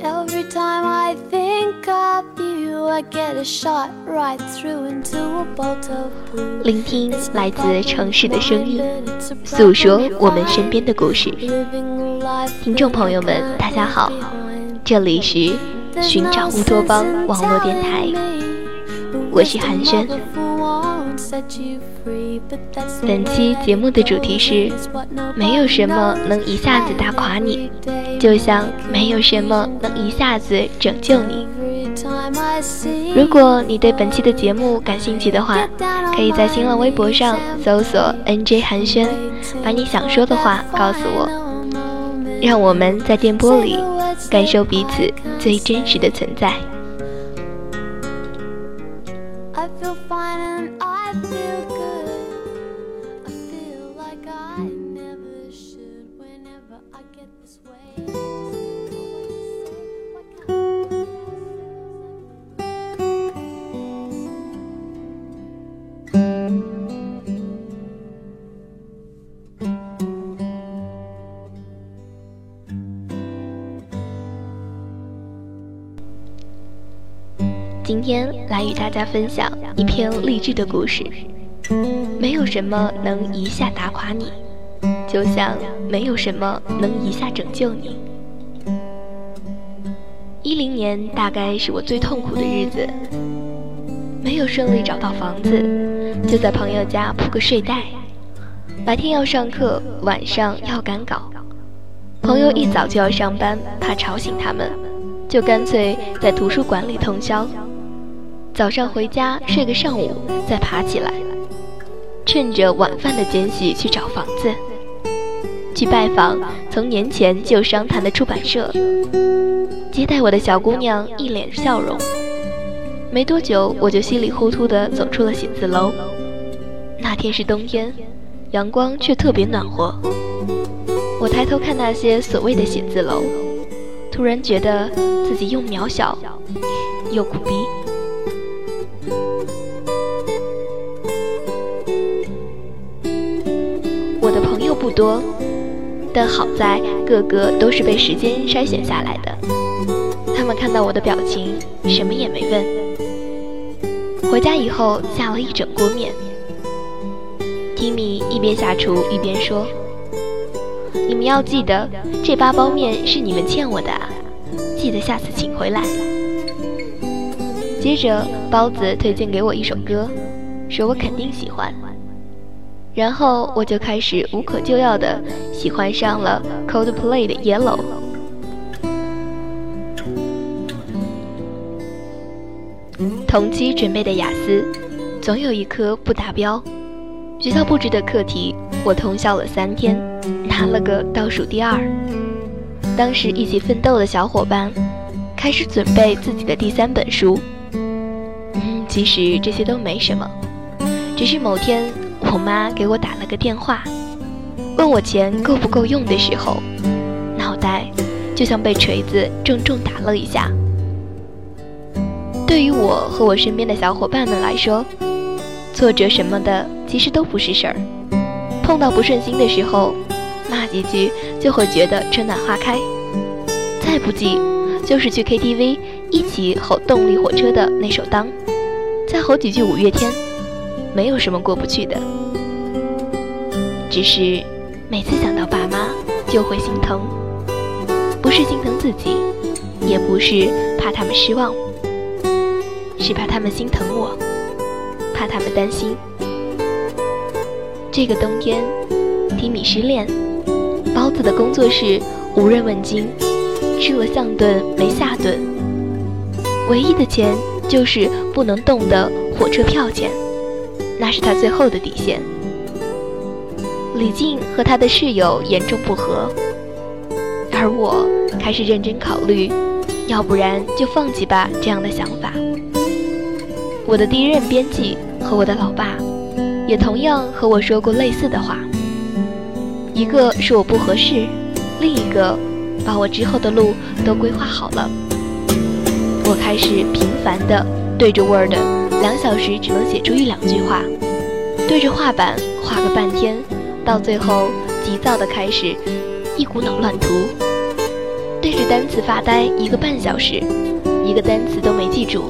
Every time I think of you, I get a shot right through into a bolt of blue. 聆听来自城市的声音，诉说我们身边的故事。听众朋友们，大家好，这里是寻找乌托邦网络电台，我是韩轩。本期节目的主题是：没有什么能一下子打垮你，就像没有什么能一下子拯救你。如果你对本期的节目感兴趣的话，可以在新浪微博上搜索 “nj 寒暄”，把你想说的话告诉我，让我们在电波里感受彼此最真实的存在。Fine and I feel good. 今天来与大家分享一篇励志的故事。没有什么能一下打垮你，就像没有什么能一下拯救你。一零年大概是我最痛苦的日子，没有顺利找到房子，就在朋友家铺个睡袋。白天要上课，晚上要赶稿。朋友一早就要上班，怕吵醒他们，就干脆在图书馆里通宵。早上回家睡个上午，再爬起来，趁着晚饭的间隙去找房子，去拜访从年前就商谈的出版社。接待我的小姑娘一脸笑容，没多久我就稀里糊涂地走出了写字楼。那天是冬天，阳光却特别暖和。我抬头看那些所谓的写字楼，突然觉得自己又渺小又苦逼。多，但好在个个都是被时间筛选下来的。他们看到我的表情，什么也没问。回家以后下了一整锅面。提米一边下厨一边说：“你们要记得，这八包面是你们欠我的啊，记得下次请回来。”接着，包子推荐给我一首歌，说我肯定喜欢。然后我就开始无可救药的喜欢上了 Coldplay 的 Yellow。同期准备的雅思，总有一科不达标。学校布置的课题，我通宵了三天，拿了个倒数第二。当时一起奋斗的小伙伴，开始准备自己的第三本书。嗯，其实这些都没什么，只是某天我妈给我打了个电话，问我钱够不够用的时候，脑袋就像被锤子重重打了一下。对于我和我身边的小伙伴们来说，挫折什么的其实都不是事儿。碰到不顺心的时候，骂几句就会觉得春暖花开。再不济，就是去 KTV 一起吼动力火车的那首《当》，再吼几句五月天，没有什么过不去的。只是每次想到爸妈，就会心疼，不是心疼自己，也不是怕他们失望。是怕他们心疼我，怕他们担心。这个冬天，提米失恋，包子的工作室无人问津，吃了上顿没下顿，唯一的钱就是不能动的火车票钱，那是他最后的底线。李静和他的室友严重不和，而我开始认真考虑，要不然就放弃吧这样的想法。我的第一任编辑和我的老爸，也同样和我说过类似的话。一个是我不合适，另一个把我之后的路都规划好了。我开始频繁地对着 Word，两小时只能写出一两句话，对着画板画个半天，到最后急躁的开始一股脑乱涂，对着单词发呆一个半小时，一个单词都没记住。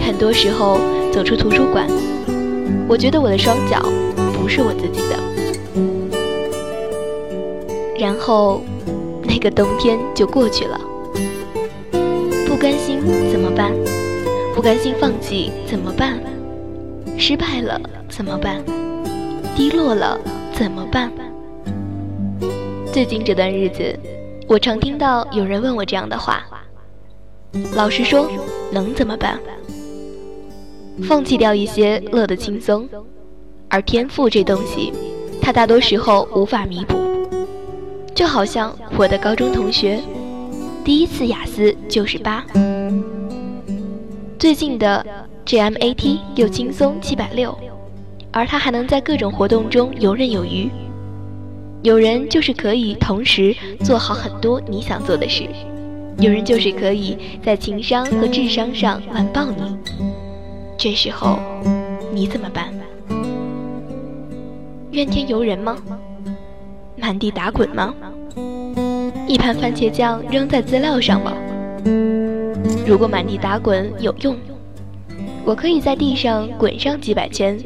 很多时候走出图书馆，我觉得我的双脚不是我自己的。然后，那个冬天就过去了。不甘心怎么办？甘心放弃怎么办？失败了怎么办？低落了怎么办？最近这段日子，我常听到有人问我这样的话。老实说，能怎么办？放弃掉一些乐得轻松，而天赋这东西，它大多时候无法弥补。就好像我的高中同学，第一次雅思就是八，最近的 GMAT 又轻松七百六，而他还能在各种活动中游刃有余。有人就是可以同时做好很多你想做的事，有人就是可以在情商和智商上完爆你。这时候你怎么办？怨天尤人吗？满地打滚吗？一盘番茄酱扔在资料上吗？如果满地打滚有用，我可以在地上滚上几百圈。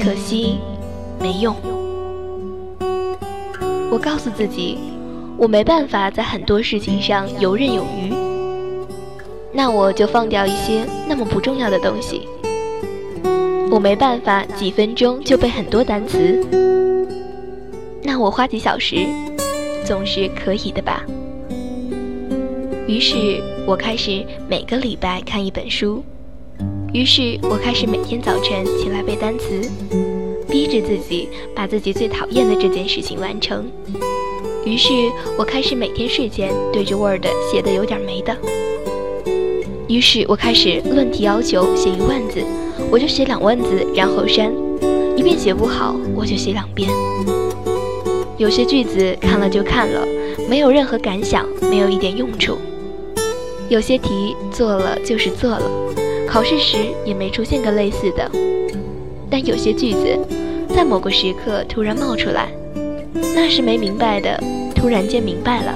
可惜，没用。我告诉自己，我没办法在很多事情上游刃有余。那我就放掉一些那么不重要的东西。我没办法几分钟就背很多单词。那我花几小时，总是可以的吧。于是我开始每个礼拜看一本书，于是我开始每天早晨起来背单词，逼着自己把自己最讨厌的这件事情完成。于是我开始每天睡前对着 Word 写的有点没的。于是我开始论题要求写一万字，我就写两万字，然后删，一遍写不好我就写两遍。有些句子看了就看了，没有任何感想，没有一点用处。有些题做了就是做了，考试时也没出现个类似的。但有些句子，在某个时刻突然冒出来，那是没明白的，突然间明白了。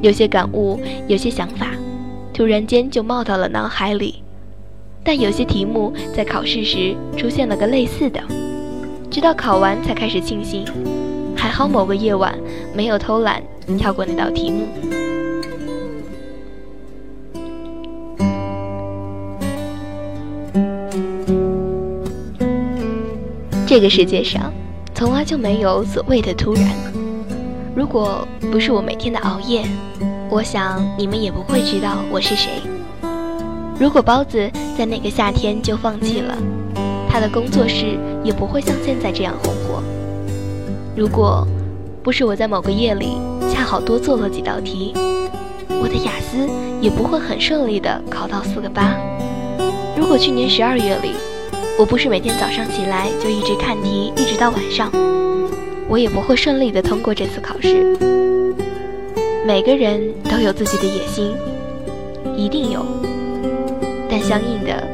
有些感悟，有些想法，突然间就冒到了脑海里。但有些题目在考试时出现了个类似的，直到考完才开始庆幸。还好某个夜晚没有偷懒跳过那道题目。这个世界上从来就没有所谓的突然。如果不是我每天的熬夜，我想你们也不会知道我是谁。如果包子在那个夏天就放弃了，他的工作室也不会像现在这样红火。如果不是我在某个夜里恰好多做了几道题，我的雅思也不会很顺利的考到四个八。如果去年十二月里，我不是每天早上起来就一直看题，一直到晚上，我也不会顺利的通过这次考试。每个人都有自己的野心，一定有，但相应的，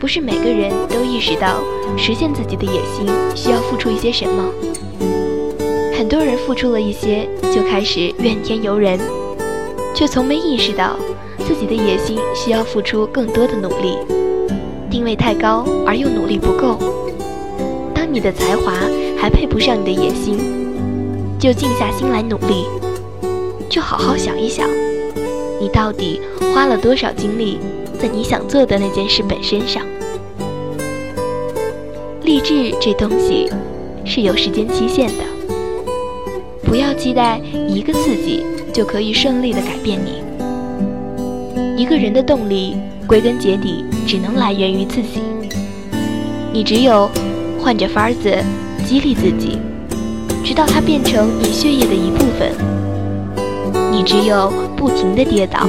不是每个人都意识到实现自己的野心需要付出一些什么。很多人付出了一些，就开始怨天尤人，却从没意识到自己的野心需要付出更多的努力。定位太高而又努力不够。当你的才华还配不上你的野心，就静下心来努力，就好好想一想，你到底花了多少精力在你想做的那件事本身上。励志这东西是有时间期限的。不要期待一个刺激就可以顺利的改变你。一个人的动力，归根结底只能来源于自己。你只有换着法子激励自己，直到它变成你血液的一部分。你只有不停的跌倒，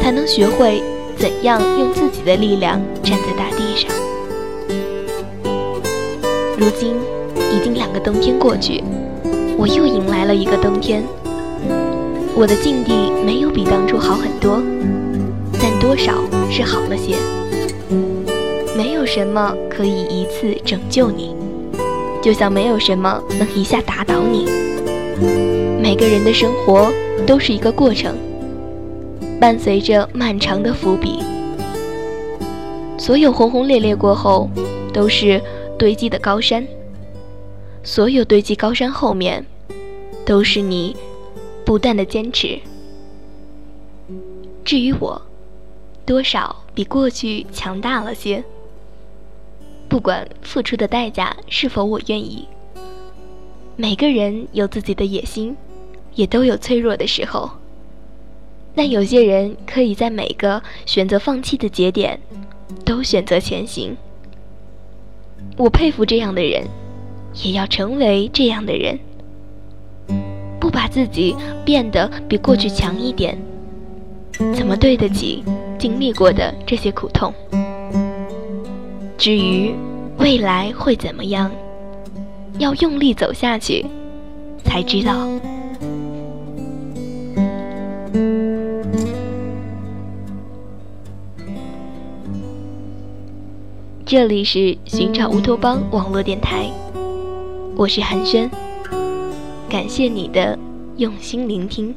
才能学会怎样用自己的力量站在大地上。如今已经两个冬天过去。我又迎来了一个冬天，我的境地没有比当初好很多，但多少是好了些。没有什么可以一次拯救你，就像没有什么能一下打倒你。每个人的生活都是一个过程，伴随着漫长的伏笔。所有轰轰烈烈过后，都是堆积的高山；所有堆积高山后面，都是你不断的坚持。至于我，多少比过去强大了些。不管付出的代价是否我愿意，每个人有自己的野心，也都有脆弱的时候。但有些人可以在每个选择放弃的节点，都选择前行。我佩服这样的人，也要成为这样的人。不把自己变得比过去强一点，怎么对得起经历过的这些苦痛？至于未来会怎么样，要用力走下去，才知道。这里是寻找乌托邦网络电台，我是寒暄，感谢你的用心聆听。